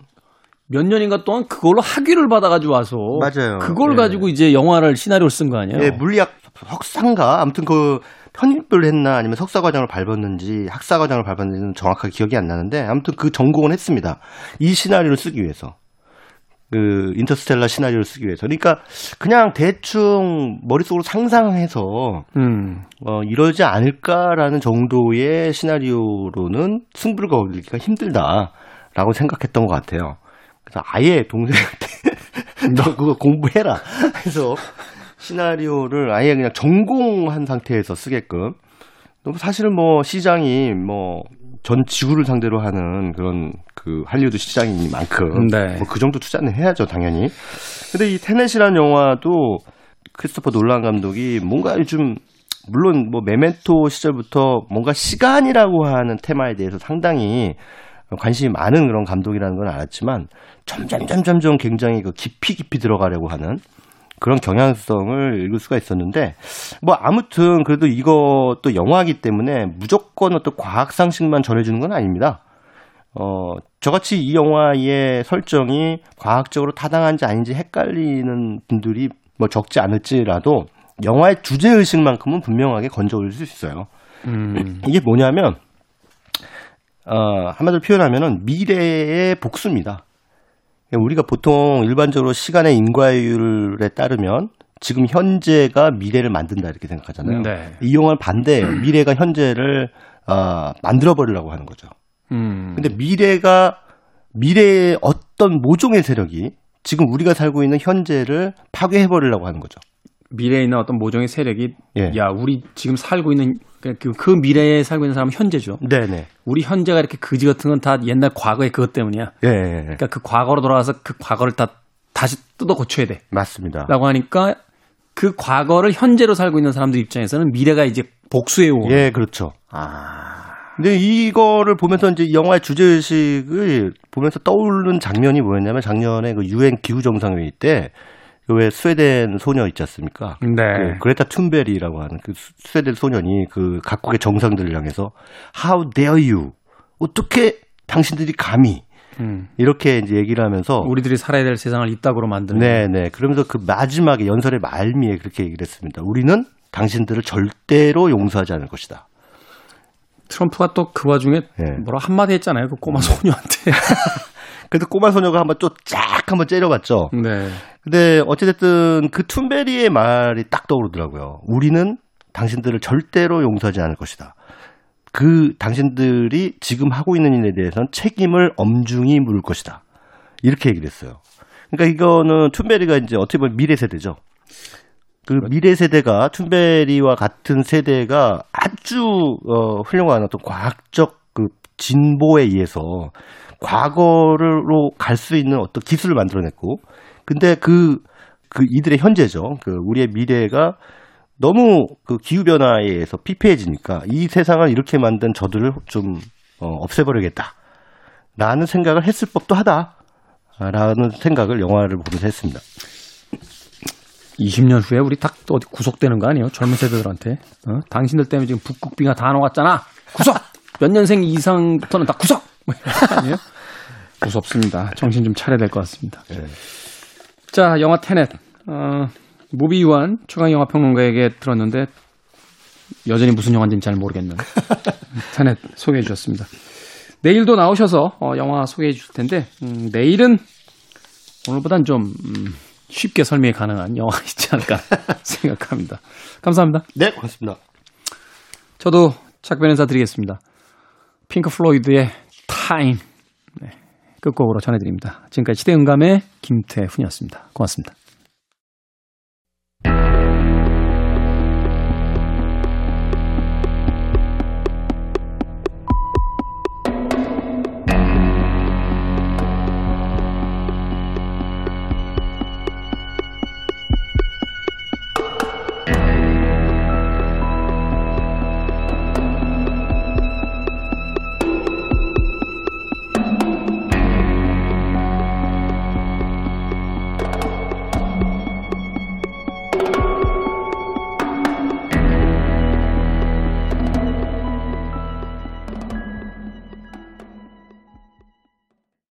Speaker 1: 몇 년인가 동안 그걸로 학위를 받아가지고 와서
Speaker 3: 맞아요.
Speaker 1: 그걸 네. 가지고 이제 영화를 시나리오를 쓴 거 아니에요?
Speaker 3: 네, 물리학 석상가 아무튼 그 편입을 했나 아니면 석사 과정을 밟았는지 학사 과정을 밟았는지는 정확하게 기억이 안 나는데 아무튼 그 전공을 했습니다. 이 시나리오를 쓰기 위해서. 그 인터스텔라 시나리오를 쓰기 위해서. 그러니까 그냥 대충 머릿속으로 상상해서 음. 어 이러지 않을까라는 정도의 시나리오로는 승부를 거기가 힘들다라고 생각했던 것 같아요. 그래서 아예 동생한테 너 그거 공부해라 해서 시나리오를 아예 그냥 전공한 상태에서 쓰게끔. 사실은 뭐 시장이 뭐 전 지구를 상대로 하는 그런 그 할리우드 시장이니만큼 네. 뭐그 정도 투자는 해야죠 당연히. 근데 이 테넷이라는 영화도 크리스토퍼 놀란 감독이 뭔가 요즘 물론 뭐 메멘토 시절부터 뭔가 시간이라고 하는 테마에 대해서 상당히 관심이 많은 그런 감독이라는 건 알았지만 점점 점점 점 굉장히 그 깊이 깊이 들어가려고 하는 그런 경향성을 읽을 수가 있었는데 뭐 아무튼 그래도 이것도 영화이기 때문에 무조건 어떤 과학 상식만 전해주는 건 아닙니다. 어, 저같이 이 영화의 설정이 과학적으로 타당한지 아닌지 헷갈리는 분들이 뭐 적지 않을지라도 영화의 주제 의식만큼은 분명하게 건져 올릴 수 있어요. 음. 이게 뭐냐면 어, 한마디로 표현하면은 미래의 복수입니다. 우리가 보통 일반적으로 시간의 인과율에 따르면 지금 현재가 미래를 만든다 이렇게 생각하잖아요. 네. 이 용어는 반대예요. 미래가 현재를 어, 만들어 버리려고 하는 거죠. 음. 근데 미래가 미래의 어떤 모종의 세력이 지금 우리가 살고 있는 현재를 파괴해 버리려고 하는 거죠.
Speaker 1: 미래에 있는 어떤 모종의 세력이 예. 야 우리 지금 살고 있는 그, 그, 그 미래에 살고 있는 사람은 현재죠.
Speaker 3: 네네.
Speaker 1: 우리 현재가 이렇게 거지 같은 건 다 옛날 과거의 그것 때문이야.
Speaker 3: 예, 예, 예.
Speaker 1: 그러니까 그 과거로 돌아가서 그 과거를 다 다시 뜯어 고쳐야 돼.
Speaker 3: 맞습니다.
Speaker 1: 라고 하니까 그 과거를 현재로 살고 있는 사람들 입장에서는 미래가 이제 복수해 오.
Speaker 3: 예, 그렇죠. 아. 근데 이거를 보면서 이제 영화의 주제 의식을 보면서 떠오르는 장면이 뭐였냐면 작년에 그 유엔 기후 정상회의 때 왜 스웨덴 소녀 있지 않습니까?
Speaker 1: 네.
Speaker 3: 그 그레타 툰베리라고 하는 그 스웨덴 소년이 그 각국의 정상들을 향해서 How dare you? 어떻게 당신들이 감히 음. 이렇게 이제 얘기를 하면서
Speaker 1: 우리들이 살아야 될 세상을 이따구로 만드는
Speaker 3: 네, 네. 그러면서 그 마지막에 연설의 말미에 그렇게 얘기를 했습니다. 우리는 당신들을 절대로 용서하지 않을 것이다.
Speaker 1: 트럼프가 또 그 와중에 네. 뭐라 한마디 했잖아요. 그 꼬마 소녀한테.
Speaker 3: 그래도 꼬마 소녀가 한번 또 쫙 한번 째려봤죠.
Speaker 1: 네.
Speaker 3: 근데 어찌됐든 그 툰베리의 말이 딱 떠오르더라고요. 우리는 당신들을 절대로 용서하지 않을 것이다. 그 당신들이 지금 하고 있는 일에 대해서는 책임을 엄중히 물을 것이다. 이렇게 얘기를 했어요. 그러니까 이거는 툰베리가 이제 어떻게 보면 미래 세대죠. 그 그렇죠. 미래 세대가 툰베리와 같은 세대가 아주 어 훌륭한 어떤 과학적 그 진보에 의해서 과거로 갈 수 있는 어떤 기술을 만들어냈고, 근데 그, 그 이들의 현재죠. 그 우리의 미래가 너무 그 기후 변화에 의해서 피폐해지니까 이 세상을 이렇게 만든 저들을 좀 어, 없애버리겠다. 라는 생각을 했을 법도 하다. 라는 생각을 영화를 보면서 했습니다.
Speaker 1: 20년 후에 우리 딱또 어디 구속되는 거 아니에요? 젊은 세대들한테. 어? 당신들 때문에 지금 북극비가 다 녹았잖아. 구속! 몇 년생 이상부터는 다 구속! 뭐 아니에요? 무섭습니다. 정신 좀 차려야 될 것 같습니다. 네. 자, 영화 테넷. 어, 무비 유한 최강 영화 평론가에게 들었는데 여전히 무슨 영화인지는 잘 모르겠는 테넷 소개해 주셨습니다. 내일도 나오셔서 어, 영화 소개해 주실 텐데 음, 내일은 오늘보단 좀 음, 쉽게 설명이 가능한 영화가 있지 않을까 생각합니다. 감사합니다.
Speaker 3: 네, 고맙습니다.
Speaker 1: 저도 작별 인사 드리겠습니다. 핑크 플로이드의 타임 네, 끝곡으로 전해드립니다. 지금까지 시대음감의 김태훈이었습니다. 고맙습니다.